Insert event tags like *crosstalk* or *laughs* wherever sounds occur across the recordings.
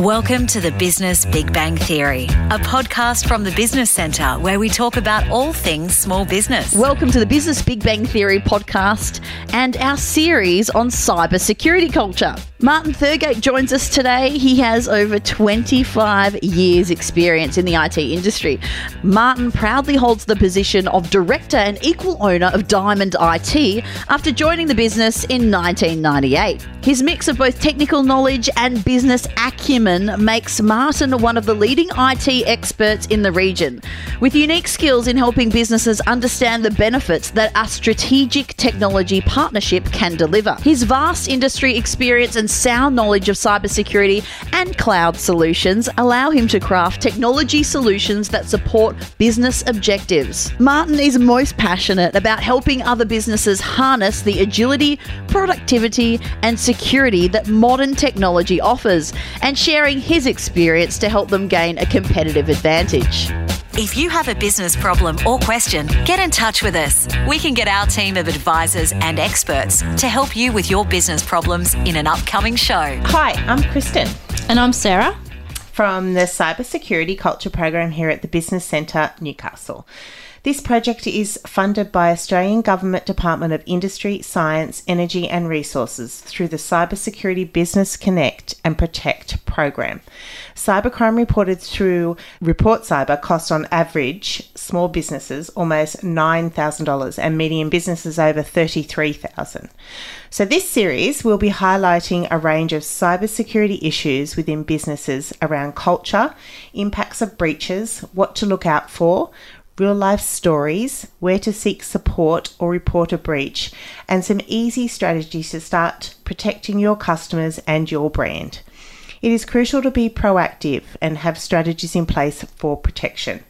Welcome to the Business Big Bang Theory, a podcast from the Business Centre where we talk about all things small business. Welcome to the Business Big Bang Theory podcast and our series on cybersecurity culture. Martin Thurgate joins us today. He has over 25 years' experience in the IT industry. Martin proudly holds the position of director and equal owner of Diamond IT after joining the business in 1998. His mix of both technical knowledge and business acumen makes Martin one of the leading IT experts in the region, with unique skills in helping businesses understand the benefits that a strategic technology partnership can deliver. His vast industry experience and sound knowledge of cybersecurity and cloud solutions allow him to craft technology solutions that support business objectives. Martin is most passionate about helping other businesses harness the agility, productivity, and security that modern technology offers, and sharing his experience to help them gain a competitive advantage. If you have a business problem or question, get in touch with us. We can get our team of advisors and experts to help you with your business problems in an upcoming show. Hi, I'm Kristen And I'm Sarah. From the Cybersecurity Culture Program here at the Business Centre, Newcastle. This project is funded by Australian Government Department of Industry, Science, Energy and Resources through the Cybersecurity Business Connect and Protect program. Cybercrime reported through Report Cyber cost on average small businesses almost $9,000 and medium businesses over 33,000. So this series will be highlighting a range of cybersecurity issues within businesses around culture, impacts of breaches, what to look out for, real life stories, where to seek support or report a breach, and some easy strategies to start protecting your customers and your brand. It is crucial to be proactive and have strategies in place for protection.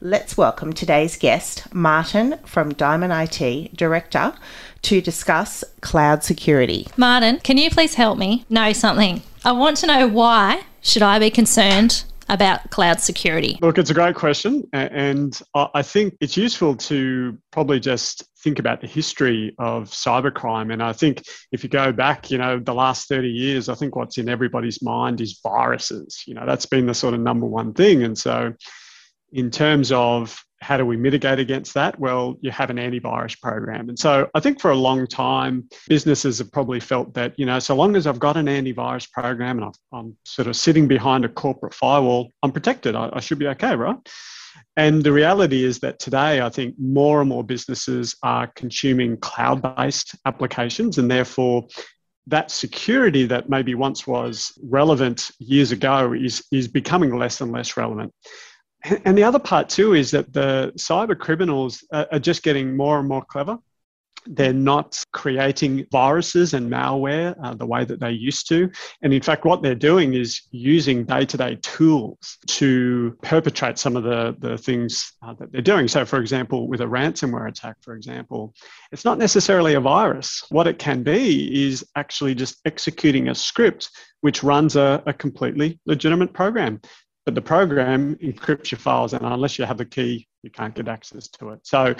Let's welcome today's guest, Martin from Diamond IT, Director, to discuss cloud security. Martin, can you please help me know something? I want to know why should I be concerned about cloud security? Look, it's a great question. And I think it's useful to probably just think about the history of cybercrime. And I think if you go back, you know, the last 30 years, I think what's in everybody's mind is viruses. You know, that's been the sort of number one thing. And so, in terms of how do we mitigate against that? Well, you have an antivirus program. And so I think for a long time, businesses have probably felt that, you know, so long as I've got an antivirus program and I've, I'm sort of sitting behind a corporate firewall, I'm protected. I, I should be okay, right? And the reality is that today, I think more and more businesses are consuming cloud based applications, and therefore, that security that maybe once was relevant years ago is, is becoming less and less relevant. And the other part too is that the cyber criminals are just getting more and more clever. They're not creating viruses and malware uh, the way that they used to. And in fact, what they're doing is using day to day tools to perpetrate some of the, the things uh, that they're doing. So, for example, with a ransomware attack, for example, it's not necessarily a virus. What it can be is actually just executing a script which runs a, a completely legitimate program but the program encrypts your files and unless you have the key you can't get access to it so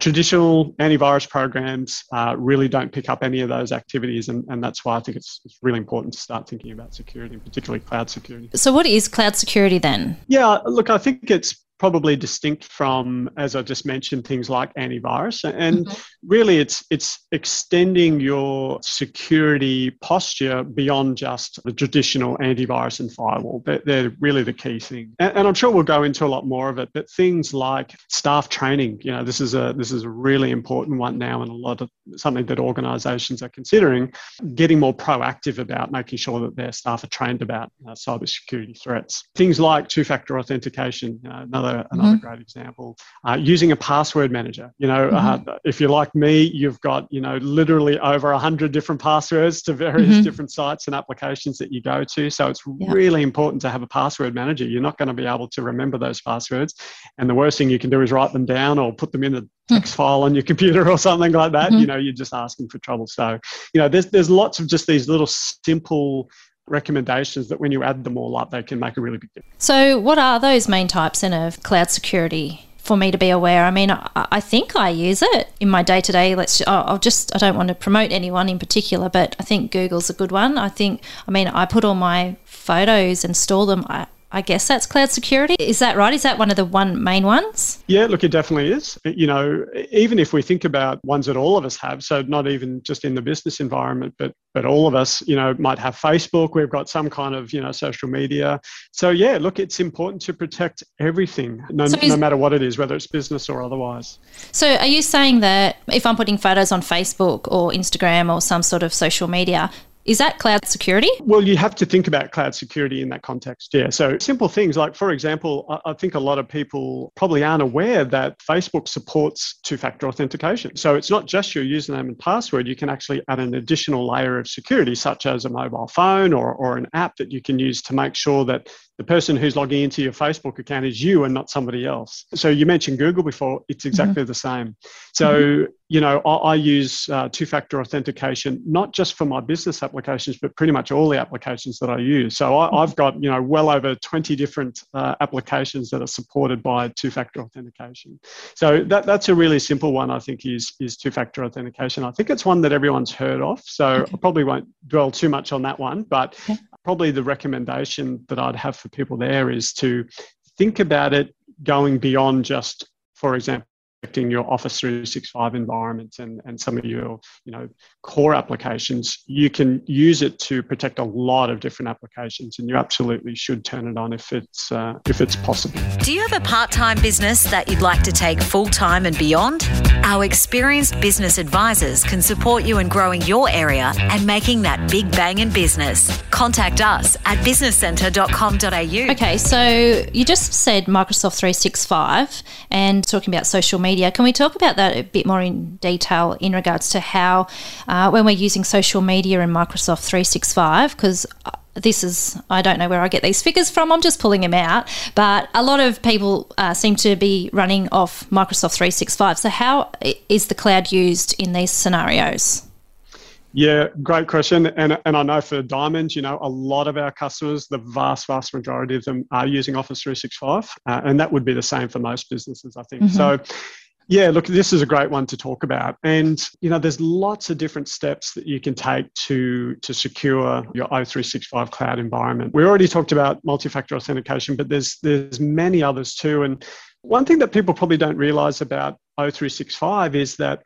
traditional antivirus programs uh, really don't pick up any of those activities and, and that's why i think it's, it's really important to start thinking about security and particularly cloud security So, what is cloud security then? yeah look i think it's probably distinct from as i just mentioned things like antivirus. And really it's it's extending your security posture beyond just the traditional antivirus and firewall. They're, they're really the key thing. And, and i'm sure we'll go into a lot more of it but things like staff training you know this is a this is a really important one now and a lot of something that organizations are considering getting more proactive about making sure that their staff are trained about uh, cybersecurity threats. Things like two-factor authentication uh, another another mm-hmm. great example. Uh, using a password manager you know uh, mm-hmm. if you're like me you've got you know literally over 100 different passwords to various mm-hmm. different sites and applications that you go to. So it's Yeah. really important to have a password manager. You're not going to be able to remember those passwords. And the worst thing you can do is write them down or put them in a hmm. text file on your *laughs* computer or something like that. You know you're just asking for trouble. So you know there's there's lots of just these little simple recommendations that when you add them all up they can make a really big difference So, what are those main types in of cloud security for me to be aware? I mean, I, think I use it in my day to day. Let's. I'll just. I don't want to promote anyone in particular, but I think Google's a good one. I think. I mean, I put all my photos and store them, I, I guess that's cloud security. Is that right? Is that one of the one main ones? Yeah, look, it definitely is. You know, even if we think about ones that all of us have, so not even just in the business environment, but but all of us, you know, might have Facebook. We've got some kind of you know social media. So yeah, look, it's important to protect everything, no, so is, no matter what it is, whether it's business or otherwise. So are you saying that if I'm putting photos on Facebook or Instagram or some sort of social media, is that cloud security? Well, you have to think about cloud security in that context. Yeah. So simple things like, for example, I think a lot of people probably aren't aware that Facebook supports two factor authentication. So it's not just your username and password. You can actually add an additional layer of security, such as a mobile phone or, or an app that you can use to make sure that the person who's logging into your Facebook account is you and not somebody else. So you mentioned Google before, it's exactly mm-hmm. the same. So, mm-hmm. you know, I, I use uh, two factor authentication, not just for my business applications, but pretty much all the applications that I use. So I, have mm-hmm. got, you know, well over 20 different uh, applications that are supported by two factor authentication. So that, that's a really simple one, I think, is, is two factor authentication. I think it's one that everyone's heard of. So okay. I probably won't dwell too much on that one, but okay probably the recommendation that I'd have for people there is to think about it going beyond just, for example, your Office 365 environment and, and some of your you know core applications, you can use it to protect a lot of different applications, and you absolutely should turn it on if it's uh, if it's possible. Do you have a part-time business that you'd like to take full-time and beyond? Our experienced business advisors can support you in growing your area and making that big bang in business. Contact us at businesscentre.com.au. Okay, so you just said Microsoft 365 and talking about social media media. Can we talk about that a bit more in detail in regards to how, uh, when we're using social media in Microsoft 365, because uh, this is, I don't know where I get these figures from, I'm just pulling them out, but a lot of people uh, seem to be running off Microsoft 365. So, how is the cloud used in these scenarios? Yeah, great question. And, and I know for Diamond, you know, a lot of our customers, the vast, vast majority of them are using Office 365. Uh, and that would be the same for most businesses, I think. Mm-hmm. So yeah, look, this is a great one to talk about. And, you know, there's lots of different steps that you can take to, to secure your O365 cloud environment. We already talked about multi-factor authentication, but there's, there's many others too. And one thing that people probably don't realize about O365 is that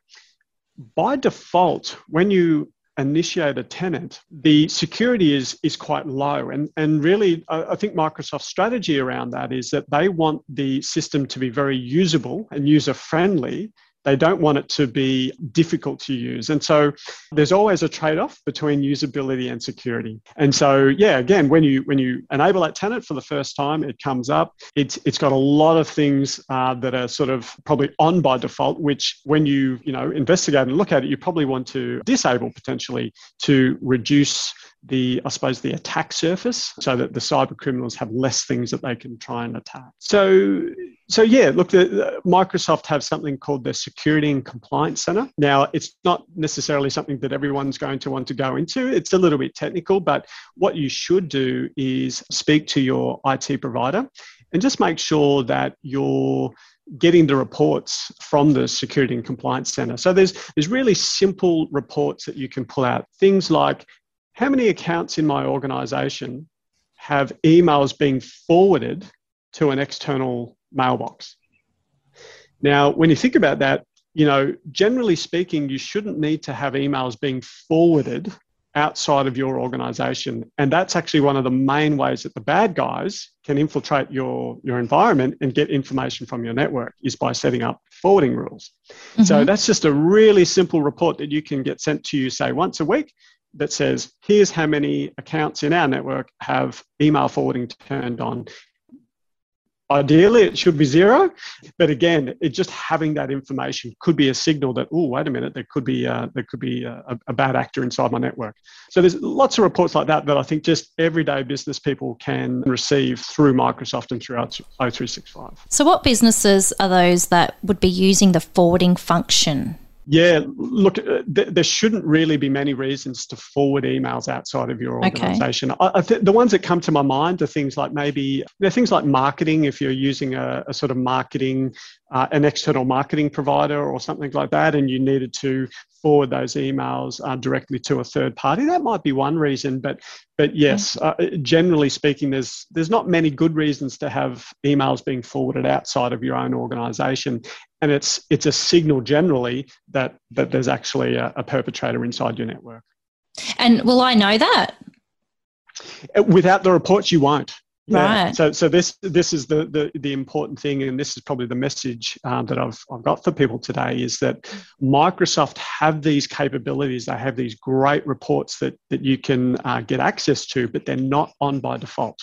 by default, when you initiate a tenant, the security is is quite low. And and really, I think Microsoft's strategy around that is that they want the system to be very usable and user friendly they don't want it to be difficult to use. And so there's always a trade-off between usability and security. And so yeah, again, when you when you enable that tenant for the first time, it comes up. It's it's got a lot of things uh, that are sort of probably on by default, which when you you know investigate and look at it, you probably want to disable potentially to reduce the I suppose the attack surface so that the cyber criminals have less things that they can try and attack. So so yeah, look, the, the, Microsoft have something called the Security and Compliance Center. Now, it's not necessarily something that everyone's going to want to go into. It's a little bit technical, but what you should do is speak to your IT provider and just make sure that you're getting the reports from the Security and Compliance Center. So there's there's really simple reports that you can pull out. Things like how many accounts in my organization have emails being forwarded to an external mailbox. Now, when you think about that, you know, generally speaking, you shouldn't need to have emails being forwarded outside of your organization. And that's actually one of the main ways that the bad guys can infiltrate your, your environment and get information from your network is by setting up forwarding rules. Mm-hmm. So that's just a really simple report that you can get sent to you, say, once a week that says, here's how many accounts in our network have email forwarding turned on. Ideally, it should be zero, but again, it just having that information could be a signal that oh, wait a minute, there could be uh, there could be a, a, bad actor inside my network. So there's lots of reports like that that I think just everyday business people can receive through Microsoft and through O365. So, what businesses are those that would be using the forwarding function? Yeah, look, uh, th- there shouldn't really be many reasons to forward emails outside of your organization. Okay. I, I th- the ones that come to my mind are things like maybe, know, things like marketing, if you're using a, a sort of marketing uh, an external marketing provider or something like that, and you needed to forward those emails uh, directly to a third party. That might be one reason, but but yes, uh, generally speaking, there's there's not many good reasons to have emails being forwarded outside of your own organisation, and it's it's a signal generally that that there's actually a, a perpetrator inside your network. And will I know that? Uh, without the reports, you won't. Yeah. Right. So, so this this is the, the the important thing, and this is probably the message um, that I've I've got for people today is that Microsoft have these capabilities. They have these great reports that that you can uh, get access to, but they're not on by default.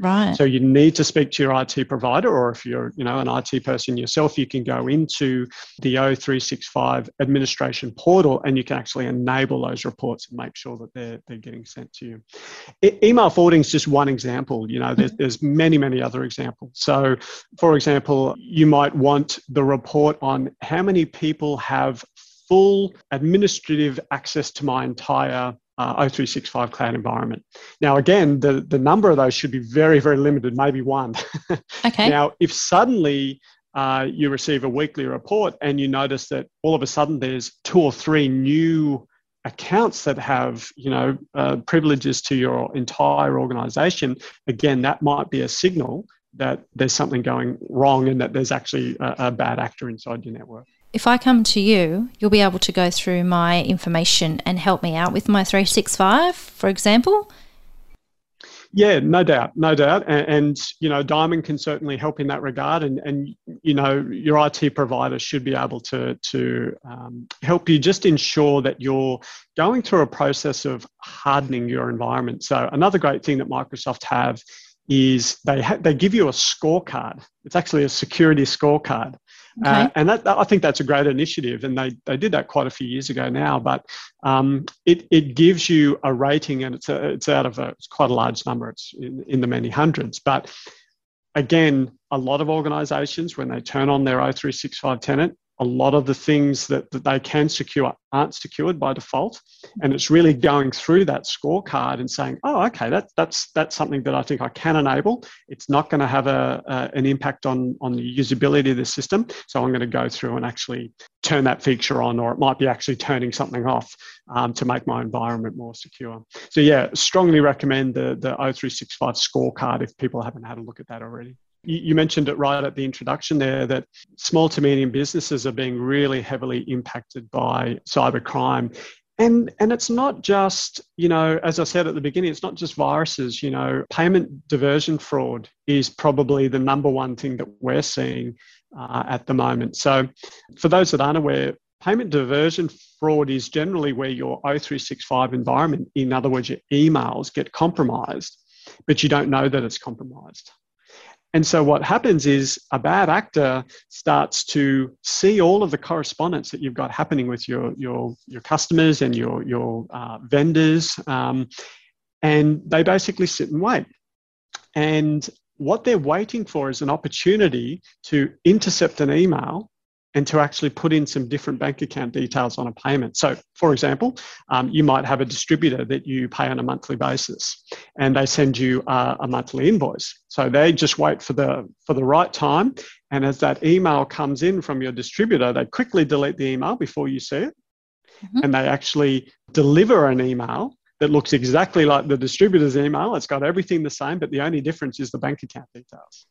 Right. So you need to speak to your IT provider, or if you're, you know, an IT person yourself, you can go into the O365 administration portal and you can actually enable those reports and make sure that they're they're getting sent to you. E- email forwarding is just one example. You know, there's, there's many many other examples. So, for example, you might want the report on how many people have full administrative access to my entire uh, O365 cloud environment. Now, again, the, the number of those should be very, very limited, maybe one. *laughs* Okay. now, if suddenly uh, you receive a weekly report and you notice that all of a sudden there's two or three new accounts that have you know uh, privileges to your entire organization again that might be a signal that there's something going wrong and that there's actually a, a bad actor inside your network if I come to you, you'll be able to go through my information and help me out with my 365, for example. Yeah, no doubt, no doubt, and, and, you know, Diamond can certainly help in that regard, and and you know, your IT provider should be able to to um, help you just ensure that you're going through a process of hardening your environment. So another great thing that Microsoft have is they ha- they give you a scorecard. It's actually a security scorecard, Okay. Uh, and that, I think that's a great initiative, and they, they did that quite a few years ago now. But um, it, it gives you a rating, and it's a, it's out of a it's quite a large number. It's in, in the many hundreds. But again, a lot of organisations when they turn on their O365 tenant, a lot of the things that, that they can secure aren't secured by default. And it's really going through that scorecard and saying, oh, okay, that, that's, that's something that I think I can enable. It's not going to have a, a, an impact on, on the usability of the system. So I'm going to go through and actually turn that feature on, or it might be actually turning something off um, to make my environment more secure. So, yeah, strongly recommend the, the O365 scorecard if people haven't had a look at that already you mentioned it right at the introduction there that small to medium businesses are being really heavily impacted by cybercrime. And, and it's not just, you know, as I said at the beginning, it's not just viruses. You know, payment diversion fraud is probably the number one thing that we're seeing uh, at the moment. So, for those that aren't aware, payment diversion fraud is generally where your O365 environment, in other words, your emails, get compromised, but you don't know that it's compromised. And so what happens is a bad actor starts to see all of the correspondence that you've got happening with your your your customers and your your uh, vendors, um, and they basically sit and wait. And what they're waiting for is an opportunity to intercept an email and to actually put in some different bank account details on a payment. So, for example, um, you might have a distributor that you pay on a monthly basis, and they send you uh, a monthly invoice. So they just wait for the for the right time, and as that email comes in from your distributor, they quickly delete the email before you see it, mm-hmm. and they actually deliver an email that looks exactly like the distributor's email. It's got everything the same, but the only difference is the bank account details.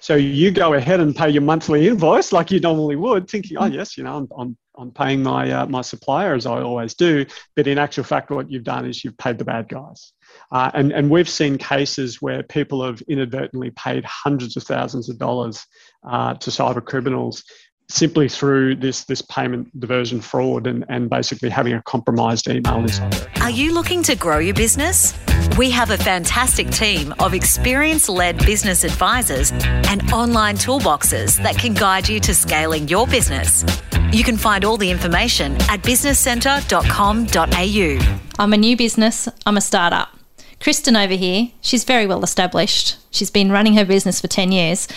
So you go ahead and pay your monthly invoice like you normally would, thinking, oh yes, you know, I'm, I'm, I'm paying my uh, my supplier as I always do. But in actual fact, what you've done is you've paid the bad guys. Uh, and, and we've seen cases where people have inadvertently paid hundreds of thousands of dollars uh, to cyber criminals simply through this this payment diversion fraud and, and basically having a compromised email list. Are you looking to grow your business? We have a fantastic team of experience led business advisors and online toolboxes that can guide you to scaling your business. You can find all the information at businesscentre.com.au. I'm a new business, I'm a startup. Kristen over here, she's very well established. She's been running her business for 10 years and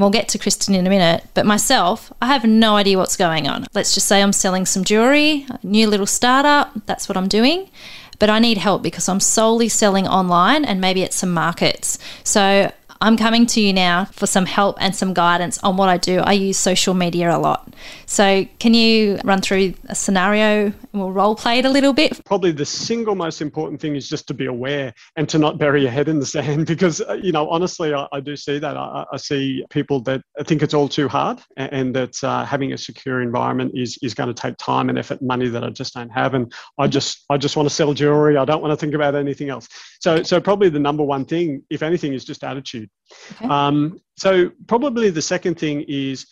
we'll get to Kristen in a minute. But myself, I have no idea what's going on. Let's just say I'm selling some jewelry, new little startup, that's what I'm doing. But I need help because I'm solely selling online and maybe at some markets. So I'm coming to you now for some help and some guidance on what I do. I use social media a lot. So, can you run through a scenario and we'll role play it a little bit? Probably the single most important thing is just to be aware and to not bury your head in the sand *laughs* because, uh, you know, honestly, I, I do see that. I, I, see people that think it's all too hard and, and that uh, having a secure environment is, is going to take time and effort and money that I just don't have. And I just, I just want to sell jewelry. I don't want to think about anything else. So, so probably the number one thing, if anything, is just attitude. Okay. Um, so probably the second thing is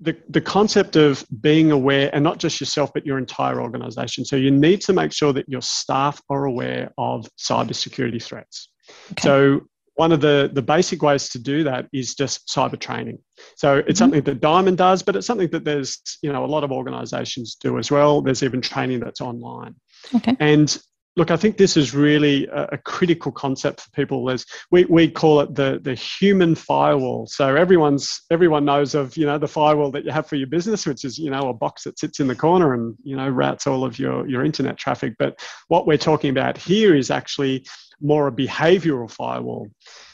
the, the concept of being aware and not just yourself but your entire organization so you need to make sure that your staff are aware of cybersecurity threats okay. so one of the, the basic ways to do that is just cyber training so it's mm-hmm. something that diamond does but it's something that there's you know a lot of organizations do as well there's even training that's online okay. and look, I think this is really a, a, critical concept for people. As we, we call it the the human firewall. So everyone's everyone knows of you know the firewall that you have for your business, which is you know a box that sits in the corner and you know routes all of your your internet traffic. But what we're talking about here is actually more a behavioral firewall.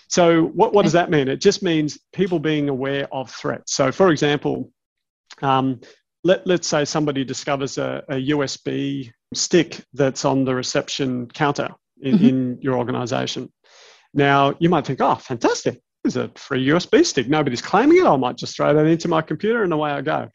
So what, what does that mean? It just means people being aware of threats. So for example, um, let, let's say somebody discovers a, a USB stick that's on the reception counter in, mm-hmm. in your organization. Now, you might think, oh, fantastic. There's a free USB stick. Nobody's claiming it. I might just throw that into my computer and away I go.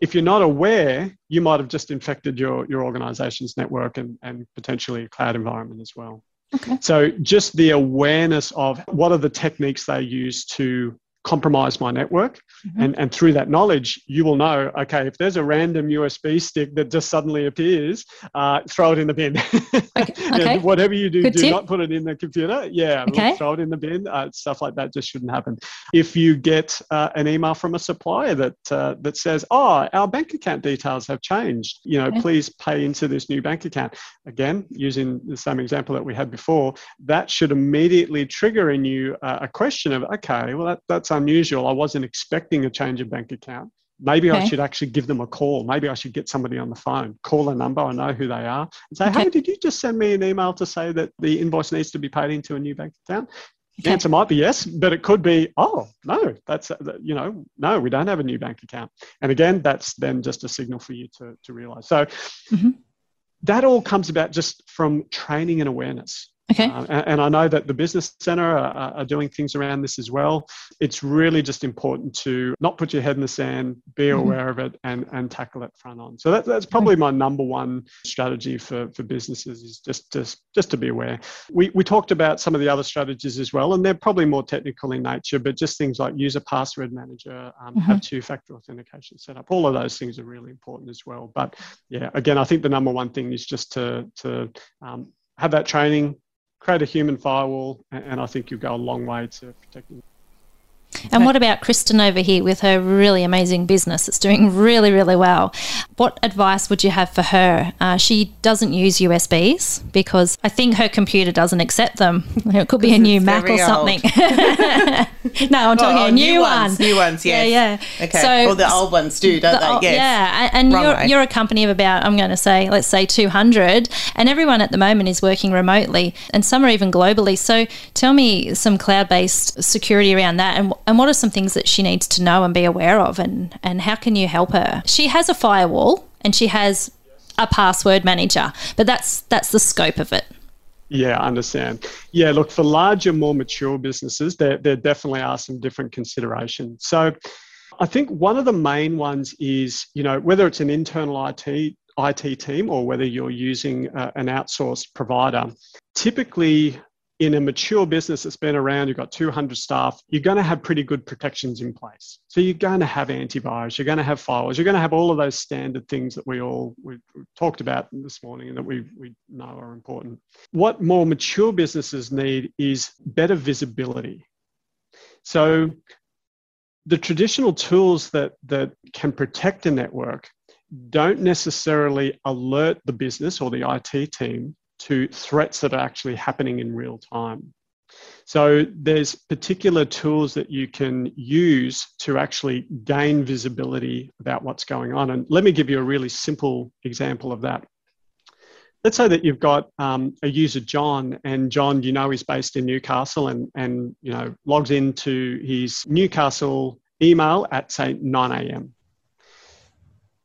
If you're not aware, you might have just infected your, your organization's network and, and potentially a cloud environment as well. Okay. So, just the awareness of what are the techniques they use to compromise my network. Mm-hmm. And, and through that knowledge, you will know okay, if there's a random USB stick that just suddenly appears, uh, throw it in the bin. *laughs* Okay. okay. whatever you do, Good do tip. not put it in the computer. Yeah, okay. throw it in the bin. Uh, stuff like that just shouldn't happen. If you get uh, an email from a supplier that, uh, that says, oh, our bank account details have changed, you know, okay. please pay into this new bank account. Again, using the same example that we had before, that should immediately trigger in you uh, a question of, okay, well, that, that's unusual. I wasn't expecting a change of bank account. Maybe okay. I should actually give them a call. Maybe I should get somebody on the phone, call a number, I know who they are, and say, okay. hey, did you just send me an email to say that the invoice needs to be paid into a new bank account? The answer might be yes, but it could be, oh, no, that's, uh, you know, no, we don't have a new bank account. And again, that's then just a signal for you to, to realize. So mm-hmm. that all comes about just from training and awareness. Okay. Uh, and, and, I know that the Business Centre are, are, doing things around this as well. It's really just important to not put your head in the sand, be mm-hmm. aware of it, and, and tackle it front on. So that, that's probably my number one strategy for, for businesses is just, just, just to be aware. We, we talked about some of the other strategies as well, and they're probably more technical in nature, but just things like use a password manager, um, mm-hmm. have two factor authentication set up. All of those things are really important as well. But yeah, again, I think the number one thing is just to, to um, have that training create a human firewall, and I think you'll go a long way to protecting. And what about Kristen over here with her really amazing business? It's doing really, really well. What advice would you have for her? Uh, she doesn't use USBs because I think her computer doesn't accept them. *laughs* It could be a new Mac or something. *laughs* no, I'm talking oh, a new, new one. Ones, new ones, yes. Yeah, yeah. Okay. So, well, the old ones do, don't the, they? Yes. Yeah, and you're, you're a company of about, I'm going to say, let's say 200, and everyone at the moment is working remotely, and some are even globally. So tell me some cloud based security around that, and, and what are some things that she needs to know and be aware of, and, and how can you help her? She has a firewall and she has a password manager, but that's that's the scope of it. Yeah, I understand. Yeah, look, for larger, more mature businesses, there, there definitely are some different considerations. So I think one of the main ones is, you know, whether it's an internal IT IT team or whether you're using uh, an outsourced provider, typically in a mature business that's been around, you've got 200 staff, you're going to have pretty good protections in place. So you're going to have antivirus, you're going to have firewalls, you're going to have all of those standard things that we all we talked about this morning and that we, we know are important. What more mature businesses need is better visibility. So the traditional tools that, that can protect a network don't necessarily alert the business or the IT team to threats that are actually happening in real time. So there's particular tools that you can use to actually gain visibility about what's going on. And let me give you a really simple example of that. let's say that you've got um, a user John, and John, you know, is based in Newcastle, and and you know logs into his Newcastle email at say 9 a.m.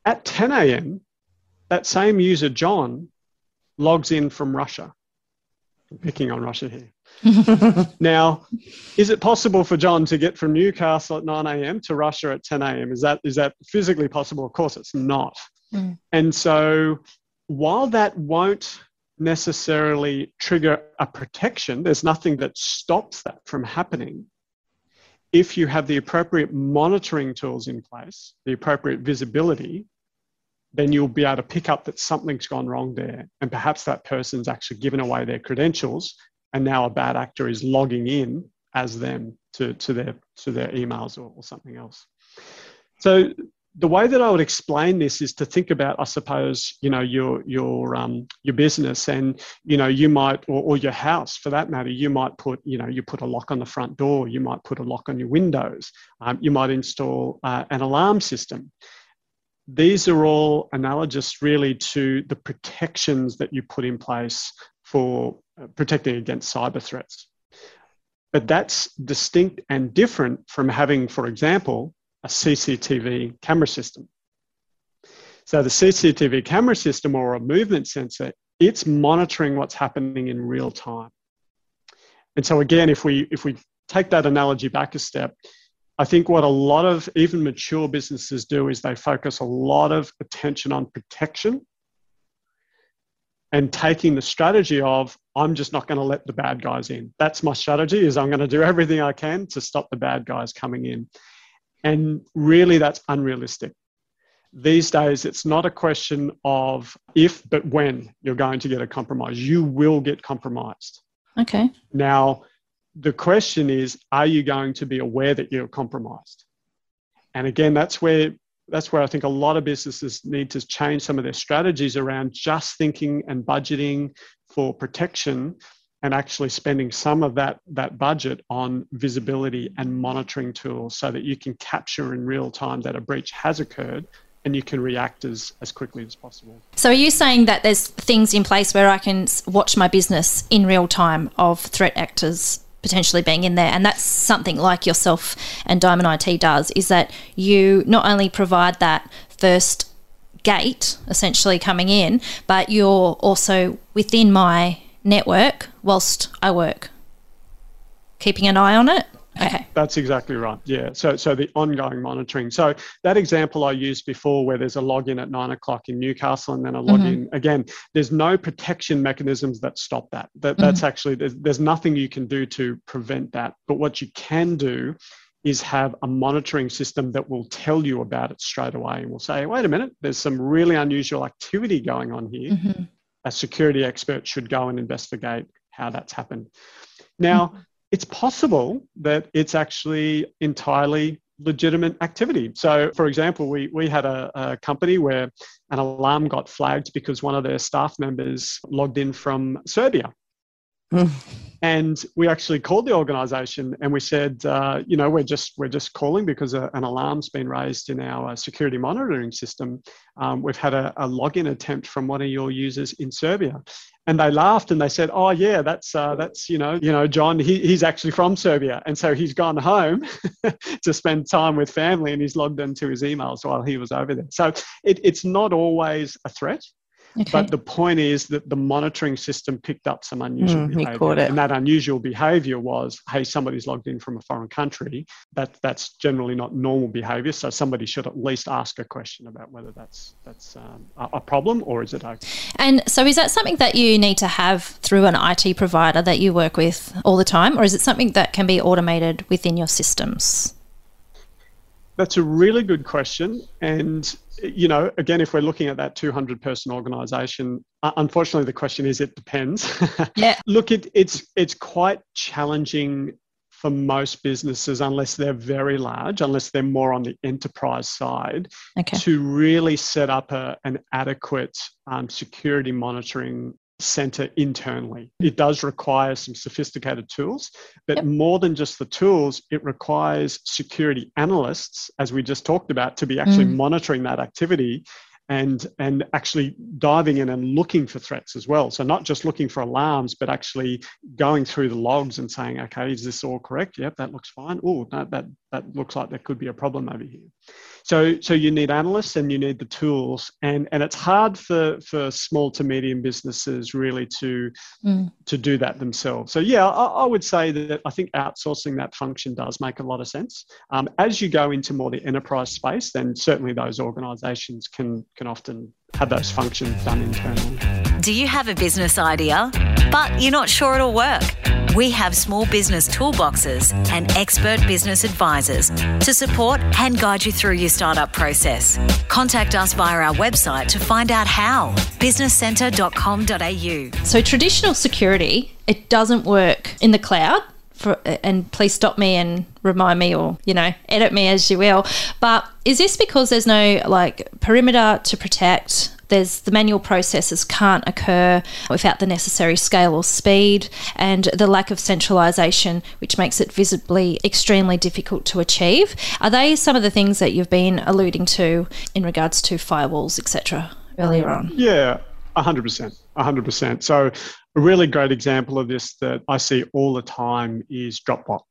At 10 a.m., that same user John logs in from Russia. I'm picking on Russia here. *laughs* now, is it possible for John to get from Newcastle at 9 a.m. to Russia at 10 a.m.? Is that is that physically possible? Of course, it's not. Mm. And so, while that won't necessarily trigger a protection, there's nothing that stops that from happening. If you have the appropriate monitoring tools in place, the appropriate visibility, then you'll be able to pick up that something's gone wrong there. And perhaps that person's actually given away their credentials and now a bad actor is logging in as them to, to their to their emails or, or something else. So the way that I would explain this is to think about, I suppose, you know, your your um, your business, and you know, you might, or, or your house, for that matter, you might put, you know, you put a lock on the front door, you might put a lock on your windows, um, you might install uh, an alarm system. These are all analogous, really, to the protections that you put in place for uh, protecting against cyber threats. But that's distinct and different from having, for example, a CCTV camera system. So the CCTV camera system or a movement sensor, it's monitoring what's happening in real time. And so again, if we if we take that analogy back a step, I think what a lot of even mature businesses do is they focus a lot of attention on protection and taking the strategy of i'm just not going to let the bad guys in. That's my strategy is i'm going to do everything i can to stop the bad guys coming in. And really that's unrealistic. These days it's not a question of if but when you're going to get a compromise. You will get compromised. Okay. Now the question is are you going to be aware that you're compromised and again that's where that's where I think a lot of businesses need to change some of their strategies around just thinking and budgeting for protection and actually spending some of that, that budget on visibility and monitoring tools so that you can capture in real time that a breach has occurred and you can react as, as quickly as possible. So, are you saying that there's things in place where I can watch my business in real time of threat actors potentially being in there. And that's something like yourself and diamond it does is that you not only provide that first gate essentially coming in but you're also within my network whilst i work keeping an eye on it Okay. That's exactly right. Yeah. So, so the ongoing monitoring. So that example I used before, where there's a login at nine o'clock in Newcastle and then a login mm-hmm. again, there's no protection mechanisms that stop that. That that's mm-hmm. actually there's, there's nothing you can do to prevent that. But what you can do is have a monitoring system that will tell you about it straight away and will say, wait a minute, there's some really unusual activity going on here. Mm-hmm. A security expert should go and investigate how that's happened. Now, mm-hmm it's possible that it's actually entirely legitimate activity. So, for example, we, we had a, a, company where an alarm got flagged because one of their staff members logged in from Serbia. and we actually called the organization and we said, uh, you know, we're just we're just calling because a, an alarm's been raised in our security monitoring system. Um, we've had a, a login attempt from one of your users in Serbia, and they laughed and they said, "Oh yeah, that's uh, that's you know you know John. He, he's actually from Serbia, and so he's gone home *laughs* to spend time with family, and he's logged into his emails while he was over there. So it, it's not always a threat. Okay. But the point is that the monitoring system picked up some unusual mm, behavior. And that unusual behavior was, hey, somebody's logged in from a foreign country. That that's generally not normal behavior. So somebody should at least ask a question about whether that's that's um, a, a problem or is it okay. And so is that something that you need to have through an IT provider that you work with all the time, or is it something that can be automated within your systems? That's a really good question. And, you know, again, if we're looking at that 200 person organization, uh, unfortunately, the question is it depends. *laughs* Yeah. Look, it, it's, it's quite challenging for most businesses, unless they're very large, unless they're more on the enterprise side, okay. to really set up a, an adequate um, security monitoring center internally. It does require some sophisticated tools, but yep. more than just the tools, it requires security analysts, as we just talked about, to be actually mm. monitoring that activity and and actually diving in and looking for threats as well. So not just looking for alarms but actually going through the logs and saying okay is this all correct? Yep that looks fine. Oh no, that that looks like there could be a problem over here. So so you need analysts and you need the tools and and it's hard for for small to medium businesses really to mm. to do that themselves. So yeah I, I, would say that i think outsourcing that function does make a lot of sense. Um, as you go into more the enterprise space then certainly those organizations can can often have those functions done internally do you have a business idea but you're not sure it'll work we have small business toolboxes and expert business advisors to support and guide you through your startup process. Contact us via our website to find out how businesscentre.com.au. So, traditional security, it doesn't work in the cloud. For, and please stop me and remind me or you know edit me as you will but is this because there's no like perimeter to protect there's the manual processes can't occur without the necessary scale or speed, and the lack of centralisation, which makes it visibly extremely difficult to achieve. Are they some of the things that you've been alluding to in regards to firewalls, etc., earlier on? Yeah, 100%. 100%. So, a really great example of this that I see all the time is Dropbox.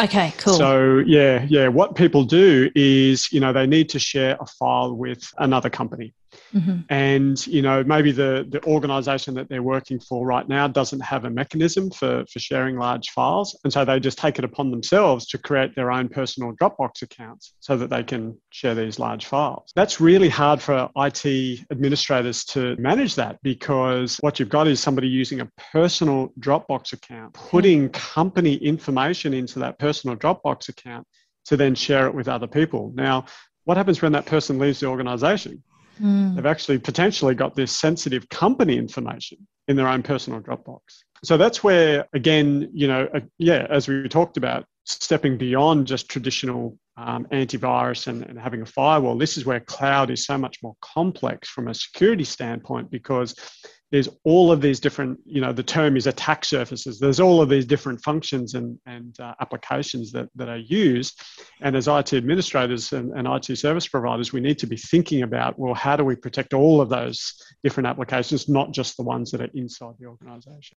Okay, cool. So, yeah, yeah, what people do is, you know, they need to share a file with another company. Mm-hmm. And you know maybe the the organization that they're working for right now doesn't have a mechanism for for sharing large files, and so they just take it upon themselves to create their own personal Dropbox accounts so that they can share these large files. That's really hard for IT administrators to manage that because what you've got is somebody using a personal Dropbox account, putting company information into that personal Dropbox account to then share it with other people. Now, what happens when that person leaves the organization? Mm. They've actually potentially got this sensitive company information in their own personal Dropbox. So that's where, again, you know, uh, yeah, as we talked about, stepping beyond just traditional um, antivirus and, and having a firewall, this is where cloud is so much more complex from a security standpoint because there's all of these different, you know, the term is attack surfaces. There's all of these different functions and, and uh, applications that, that are used. And as IT administrators and, and IT service providers, we need to be thinking about, well, how do we protect all of those different applications, not just the ones that are inside the organization?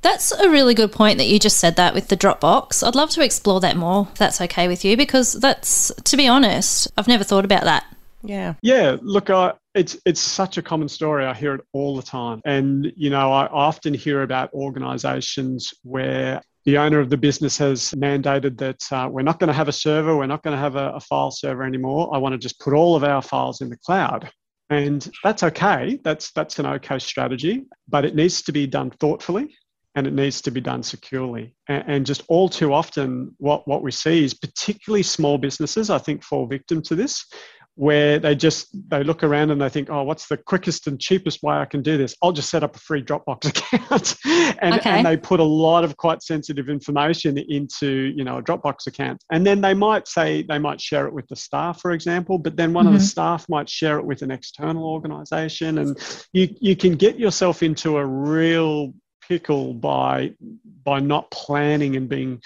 That's a really good point that you just said that with the Dropbox. I'd love to explore that more, if that's okay with you, because that's, to be honest, I've never thought about that. Yeah. Yeah. Look, I, it's it's such a common story. I hear it all the time, and you know, I often hear about organisations where the owner of the business has mandated that uh, we're not going to have a server, we're not going to have a, a file server anymore. I want to just put all of our files in the cloud. And that's okay. That's that's an okay strategy, but it needs to be done thoughtfully and it needs to be done securely. And, and, just all too often, what, what we see is particularly small businesses, I think, fall victim to this, where they just they look around and they think oh what's the quickest and cheapest way i can do this i'll just set up a free dropbox *laughs* account and, okay. and they put a lot of quite sensitive information into you know a dropbox account and then they might say they might share it with the staff for example but then one mm-hmm. of the mm-hmm. staff might share it with an external organization and you you can get yourself into a real pickle by by not planning and being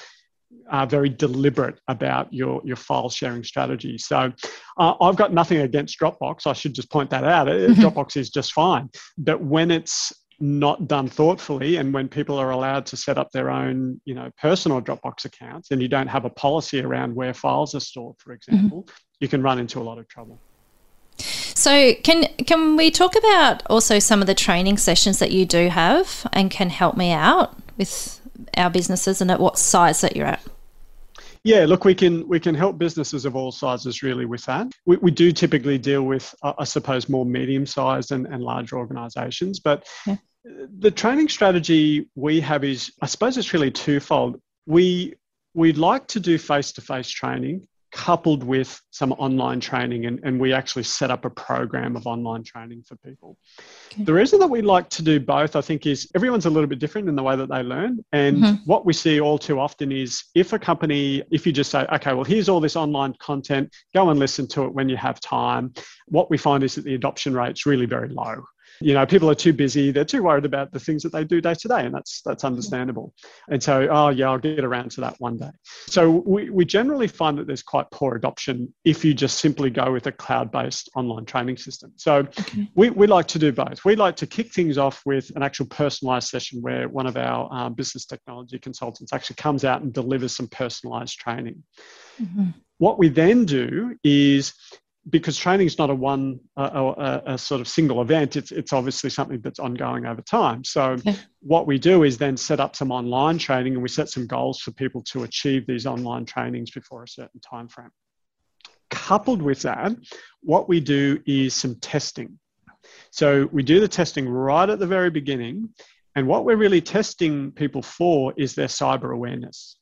uh, very deliberate about your, your file sharing strategy. So uh, I've got nothing against Dropbox. I should just point that out. Mm-hmm. *laughs* Dropbox is just fine. But when it's not done thoughtfully and when people are allowed to set up their own you know personal dropbox accounts and you don't have a policy around where files are stored for example mm-hmm. you can run into a lot of trouble so can can we talk about also some of the training sessions that you do have and can help me out with our businesses and at what size that you're at yeah, look, we can we can help businesses of all sizes really with that. We, we do typically deal with, uh, I suppose, more medium-sized and, and larger organisations, but yeah. the training strategy we have is, I suppose, it's really twofold. We we'd like to do face-to-face training coupled with some online training and, and we actually set up a program of online training for people. Okay. the reason that we like to do both i think is everyone's a little bit different in the way that they learn. And mm-hmm. what we see all too often is if a company if you just say okay well here's all this online content. Go and listen to it when you have time. What we find is that the adoption rate's really very low You know, people are too busy, they're too worried about the things that they do day to day, and that's that's understandable. And so, oh yeah, I'll get around to that one day. So we, we generally find that there's quite poor adoption if you just simply go with a cloud-based online training system. So okay. we, we like to do both. We like to kick things off with an actual personalized session where one of our um, business technology consultants actually comes out and delivers some personalized training. Mm-hmm. What we then do is because training is not a one a, a, sort of single event. It's, it's obviously something that's ongoing over time. So okay. what we do is then set up some online training and we set some goals for people to achieve these online trainings before a certain time frame coupled with that what we do is some testing. So we do the testing right at the very beginning. And what we're really testing people for is their cyber awareness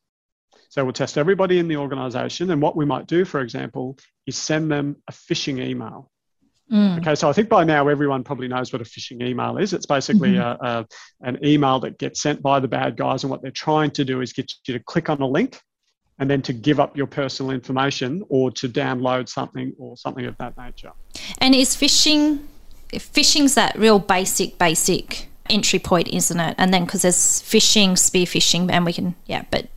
so we'll test everybody in the organization. And what we might do, for example, is send them a phishing email. Mm. Okay, so I think by now everyone probably knows what a phishing email is. It's basically mm-hmm. a, a, an email that gets sent by the bad guys, and what they're trying to do is get you to click on a link and then to give up your personal information or to download something or something of that nature. And is phishing, phishing's that real basic, basic entry point, isn't it? And then because there's phishing, spear phishing, and we can, yeah, but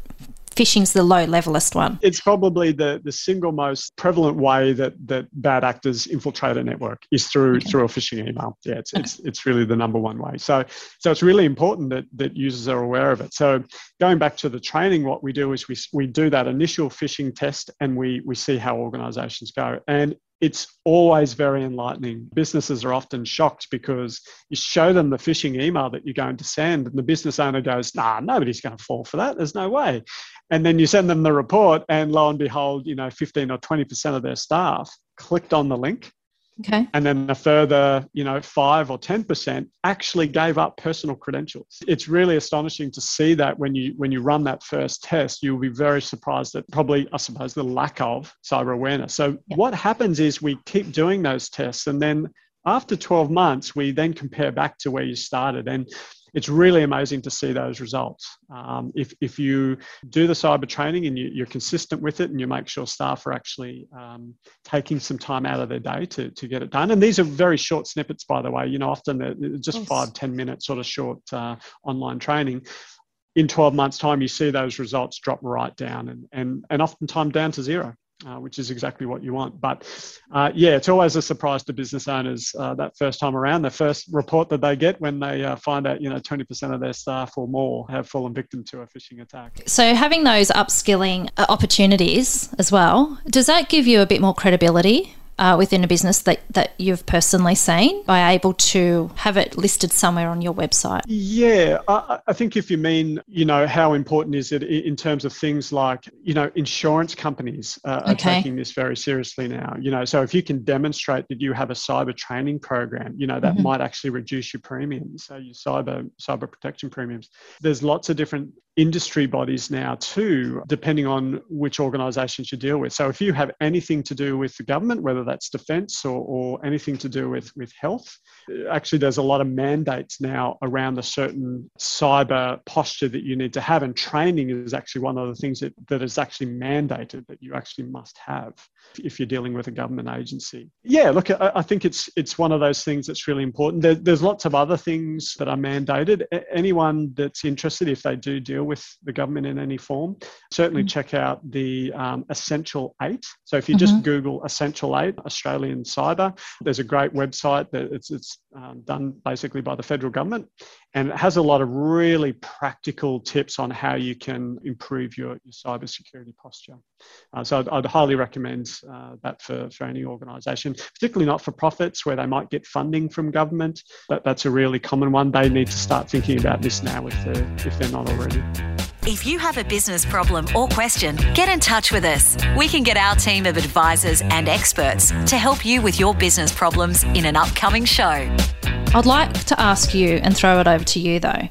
phishing's the low levelest one. It's probably the, the single most prevalent way that, that bad actors infiltrate a network is through okay. through a phishing email. Yeah, it's, okay. it's it's really the number one way. So so it's really important that, that users are aware of it. So going back to the training, what we do is we, we do that initial phishing test and we we see how organizations go. And it's always very enlightening. Businesses are often shocked because you show them the phishing email that you're going to send, and the business owner goes, Nah, nobody's going to fall for that. There's no way. And then you send them the report, and lo and behold, you know, 15 or 20% of their staff clicked on the link Okay. And then a further, you know, five or ten percent actually gave up personal credentials. It's really astonishing to see that when you when you run that first test, you'll be very surprised at probably, I suppose, the lack of cyber awareness. So yep. what happens is we keep doing those tests and then after 12 months, we then compare back to where you started. And it's really amazing to see those results. Um, if, if you do the cyber training and you, are consistent with it and you make sure staff are actually um, taking some time out of their day to, to get it done. And these are very short snippets, by the way, you know, often they're just yes. five ten minute sort of short uh, online training. In 12 months' time, you see those results drop right down and, and, and oftentimes down to zero uh, which is exactly what you want. But uh, yeah, it's always a surprise to business owners uh, that first time around. The first report that they get when they uh, find out, you know, 20% of their staff or more have fallen victim to a phishing attack. So having those upskilling uh, opportunities as well, does that give you a bit more credibility uh, within a business that, that you've personally seen by able to have it listed somewhere on your website? Yeah, I, I, think if you mean, you know, how important is it in terms of things like, you know, insurance companies uh, are okay. taking this very seriously now. You know, so if you can demonstrate that you have a cyber training program, you know, that mm-hmm. might actually reduce your premiums, so your cyber cyber protection premiums. There's lots of different industry bodies now too, depending on which organisations you deal with. So if you have anything to do with the government, whether that's defence or, or anything to do with, with health, actually there's a lot of mandates now around the certain cyber posture that you need to have. And training is actually one of the things that, that is actually mandated that you actually must have if you're dealing with a government agency. Yeah, look, I, I think it's it's one of those things that's really important. There, there's lots of other things that are mandated. Anyone that's interested, if they do deal with the government in any form, certainly mm-hmm. check out the um, Essential 8. So if you mm-hmm. just Google Essential 8 Australian Cyber, there's a great website that it's, it's um, done basically by the federal government. And it has a lot of really practical tips on how you can improve your, your cybersecurity posture. Uh, so I'd, I'd, highly recommend uh, that for, for any organisation, particularly not for profits where they might get funding from government. But that's a really common one. They need to start thinking about this now if they're, if they're not already. If you have a business problem or question, get in touch with us. We can get our team of advisors and experts to help you with your business problems in an upcoming show. I'd like to ask you and throw it over to you though.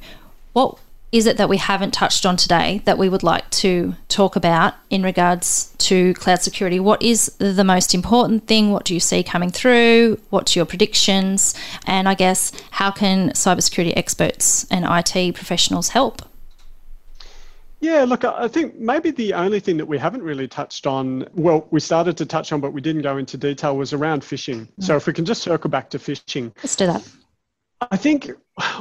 What is it that we haven't touched on today that we would like to talk about in regards to cloud security? What is the most important thing? What do you see coming through? What's your predictions? And I guess how can cybersecurity experts and IT professionals help? Yeah, look, I think maybe the only thing that we haven't really touched on, well, we started to touch on, but we didn't go into detail, was around phishing. Mm. So if we can just circle back to phishing. Let's do that. I think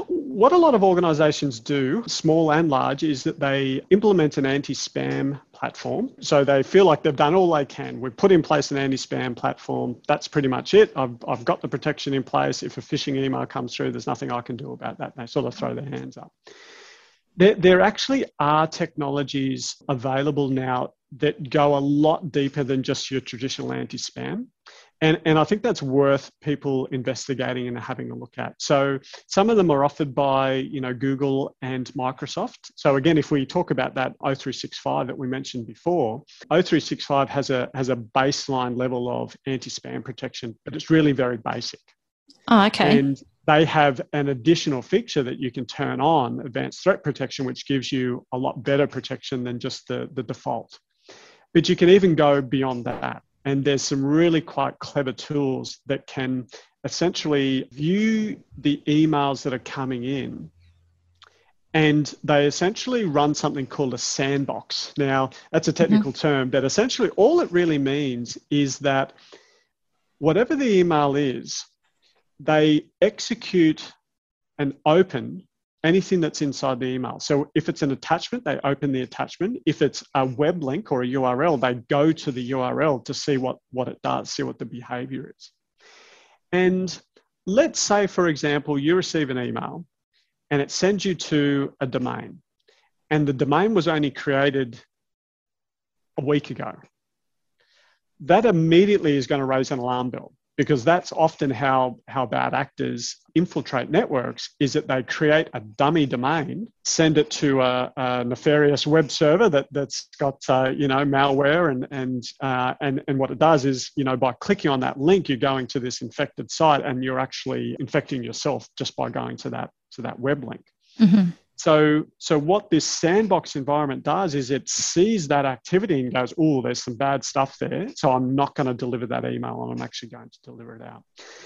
what a lot of organizations do, small and large, is that they implement an anti spam platform. So they feel like they've done all they can. We've put in place an anti spam platform. That's pretty much it. I've, I've got the protection in place. If a phishing email comes through, there's nothing I can do about that. They sort of throw their hands up. There, there actually are technologies available now that go a lot deeper than just your traditional anti spam. And, and I think that's worth people investigating and having a look at. So some of them are offered by you know Google and Microsoft. So again, if we talk about that O365 that we mentioned before, O365 has a has a baseline level of anti-spam protection, but it's really very basic. Oh, okay. And they have an additional feature that you can turn on, advanced threat protection, which gives you a lot better protection than just the, the default. But you can even go beyond that. And there's some really quite clever tools that can essentially view the emails that are coming in. And they essentially run something called a sandbox. Now, that's a mm-hmm. technical mm-hmm. term, but essentially all it really means is that whatever the email is, they execute and open anything that's inside the email. So if it's an attachment, they open the attachment. If it's a web link or a URL, they go to the URL to see what, what it does, see what the behavior is. And let's say, for example, you receive an email and it sends you to a domain, and the domain was only created a week ago. That immediately is going to raise an alarm bell because that's often how, how bad actors infiltrate networks is that they create a dummy domain send it to a, a nefarious web server that, that's got uh, you know malware and and, uh, and and what it does is you know by clicking on that link you're going to this infected site and you're actually infecting yourself just by going to that to that web link mm-hmm. So, so what this sandbox environment does is it sees that activity and goes, "Oh, there's some bad stuff there, so I'm not going to deliver that email, and I'm actually going to deliver it out."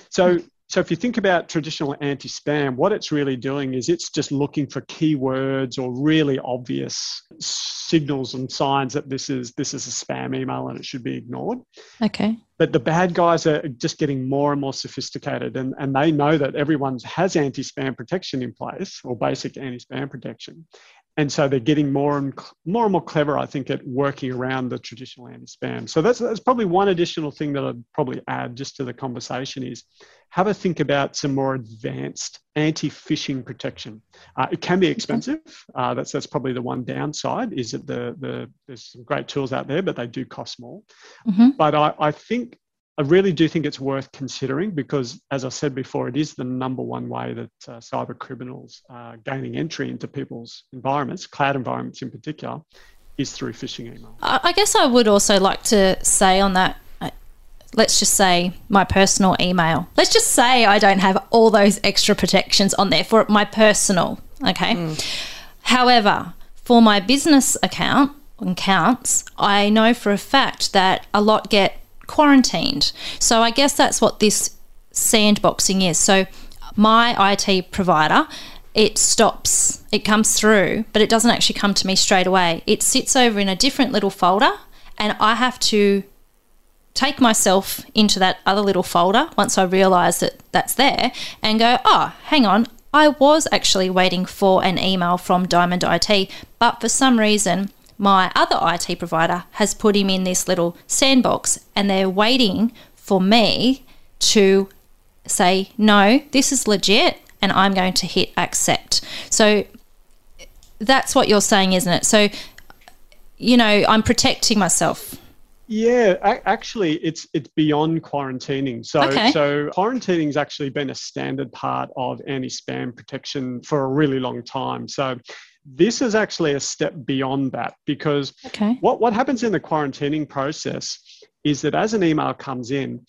So, so if you think about traditional anti-spam, what it's really doing is it's just looking for keywords or really obvious signals and signs that this is this is a spam email and it should be ignored. Okay. But the bad guys are just getting more and more sophisticated and, and they know that everyone has anti-spam protection in place or basic anti-spam protection and so they're getting more and more and more clever, I think, at working around the traditional anti-spam. So that's that's probably one additional thing that I'd probably add just to the conversation is have a think about some more advanced anti-phishing protection. Uh, it can be expensive. Uh, that's that's probably the one downside is that the the there's some great tools out there, but they do cost more. Mm-hmm. But I, I think I really do think it's worth considering because, as I said before, it is the number one way that uh, cyber criminals are gaining entry into people's environments, cloud environments in particular, is through phishing email. I guess I would also like to say on that. Uh, let's just say my personal email. Let's just say I don't have all those extra protections on there for my personal. Okay. Mm. However, for my business account accounts, I know for a fact that a lot get quarantined. So I guess that's what this sandboxing is. So my IT provider, it stops, it comes through, but it doesn't actually come to me straight away. It sits over in a different little folder, and I have to take myself into that other little folder once I realize that that's there and go, oh, hang on, I was actually waiting for an email from Diamond IT, but for some reason my other IT provider has put him in this little sandbox and they're waiting for me to say, no, this is legit, and I'm going to hit accept. So that's what you're saying, isn't it? So, you know, I'm protecting myself. Yeah, actually, it's it's beyond quarantining. So, okay. so quarantining's actually been a standard part of anti-spam protection for a really long time. So, this is actually a step beyond that because okay. what, what happens in the quarantining process is that as an email comes in,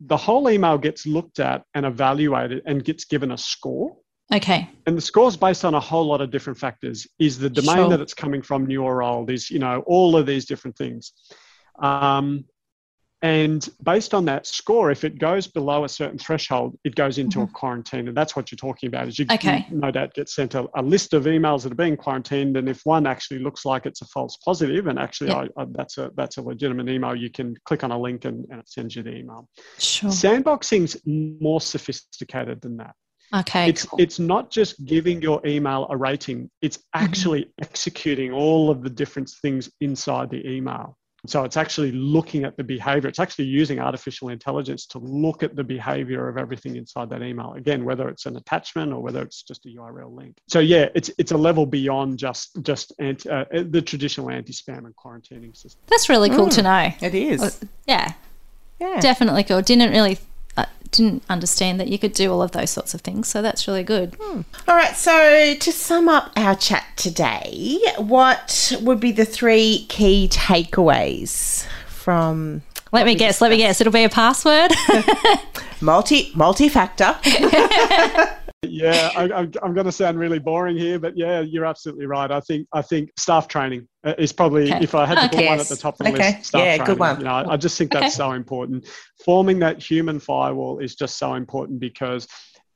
the whole email gets looked at and evaluated and gets given a score. Okay. And the score is based on a whole lot of different factors. Is the domain sure. that it's coming from new or old? Is, you know, all of these different things. Um, and based on that score, if it goes below a certain threshold, it goes into mm-hmm. a quarantine. And that's what you're talking about. Is you, okay. you no doubt get sent a, a, list of emails that are being quarantined, and if one actually looks like it's a false positive, and actually I, I, that's a that's a legitimate email, you can click on a link and, and it sends you the email. Sure. Sandboxing's more sophisticated than that. Okay. It's cool. it's not just giving your email a rating. It's Mm-hmm. actually executing all of the different things inside the email. So it's actually looking at the behavior. It's actually using artificial intelligence to look at the behavior of everything inside that email. Again, whether it's an attachment or whether it's just a URL link. So yeah, it's it's a level beyond just just anti, uh, the traditional anti-spam and quarantining system. That's really cool to know. It is. Yeah, Yeah. definitely cool. Didn't really, uh, didn't understand that you could do all of those sorts of things. So that's really good. Hmm. All right, so to sum up our chat today, what would be the three key takeaways from Let me guess. Let me guess. It'll be a password. *laughs* multi multi-factor? *laughs* Yeah, I, I'm, I'm going to sound really boring here, but yeah, you're absolutely right. I think I think staff training uh, is probably Okay. if I had to put Okay. one at the top of the Okay. list. Staff Yeah, good training. one. You know, I, I just think that's so important. Forming that human firewall is just so important because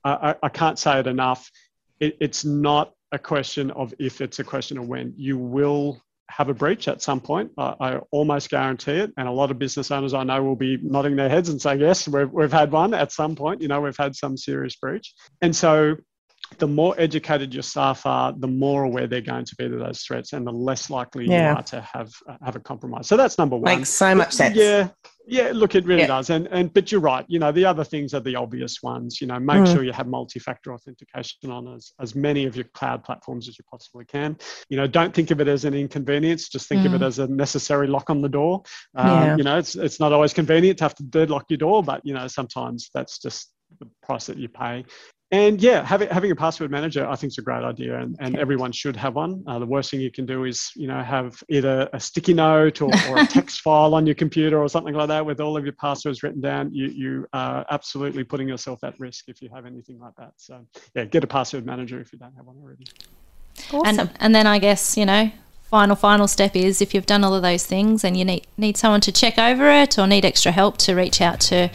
I, I, I can't say it enough. It, it's not a question of if; it's a question of when. You will have a breach at some point. I, I almost guarantee it. And a lot of business owners I know will be nodding their heads and saying, yes, we've, we've had one at some point. You know, we've had some serious breach. And so the more educated your staff are, the more aware they're going to be to those threats and the less likely Yeah. you are to have uh, have a compromise. So that's number one. Makes so much sense. Yeah. Yeah, look, it really Yeah. does. And and but you're right. You know, the other things are the obvious ones. You know, make Mm. sure you have multi-factor authentication on as, as many of your cloud platforms as you possibly can. You know, don't think of it as an inconvenience. Just think of it as a necessary lock on the door. Um, Yeah. You know, it's it's not always convenient to have to deadlock your door, but you know, sometimes that's just the price that you pay. And yeah, having, having a password manager, I think is a great idea, and, and everyone should have one. Uh, the worst thing you can do is, you know, have either a sticky note or, or a *laughs* text file on your computer or something like that with all of your passwords written down. You you are absolutely putting yourself at risk if you have anything like that. So yeah, get a password manager if you don't have one already. Awesome. And and then I guess you know, final final step is if you've done all of those things and you need need someone to check over it or need extra help to reach out to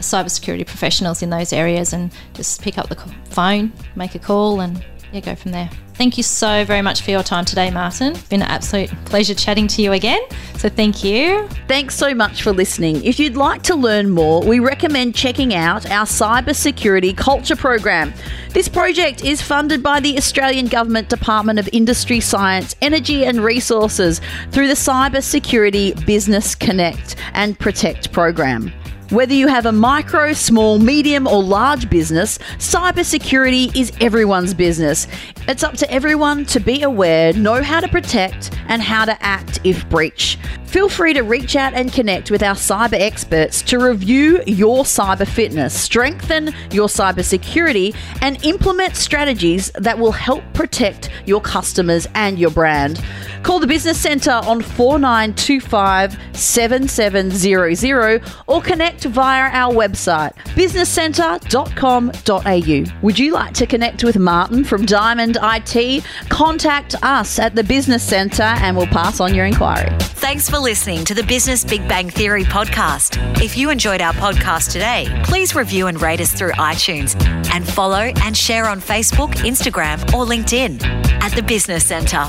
cybersecurity professionals in those areas and just pick up the phone, make a call, and yeah, go from there. Thank you so very much for your time today, Martin. It's been an absolute pleasure chatting to you again. So thank you. Thanks so much for listening. If you'd like to learn more, we recommend checking out our Cybersecurity Culture Program. This project is funded by the Australian Government Department of Industry, Science, Energy and Resources through the Cybersecurity Business Connect and Protect program. Whether you have a micro, small, medium, or large business, cybersecurity is everyone's business. It's up to everyone to be aware, know how to protect, and how to act if breached. Feel free to reach out and connect with our cyber experts to review your cyber fitness, strengthen your cybersecurity, and implement strategies that will help protect your customers and your brand. Call the Business Centre on 4925 7700 or connect via our website businesscentre.com.au. Would you like to connect with Martin from Diamond IT? Contact us at the Business Centre and we'll pass on your inquiry. Thanks for listening to the Business Big Bang Theory podcast. If you enjoyed our podcast today, please review and rate us through iTunes and follow and share on Facebook, Instagram, or LinkedIn at the Business Centre.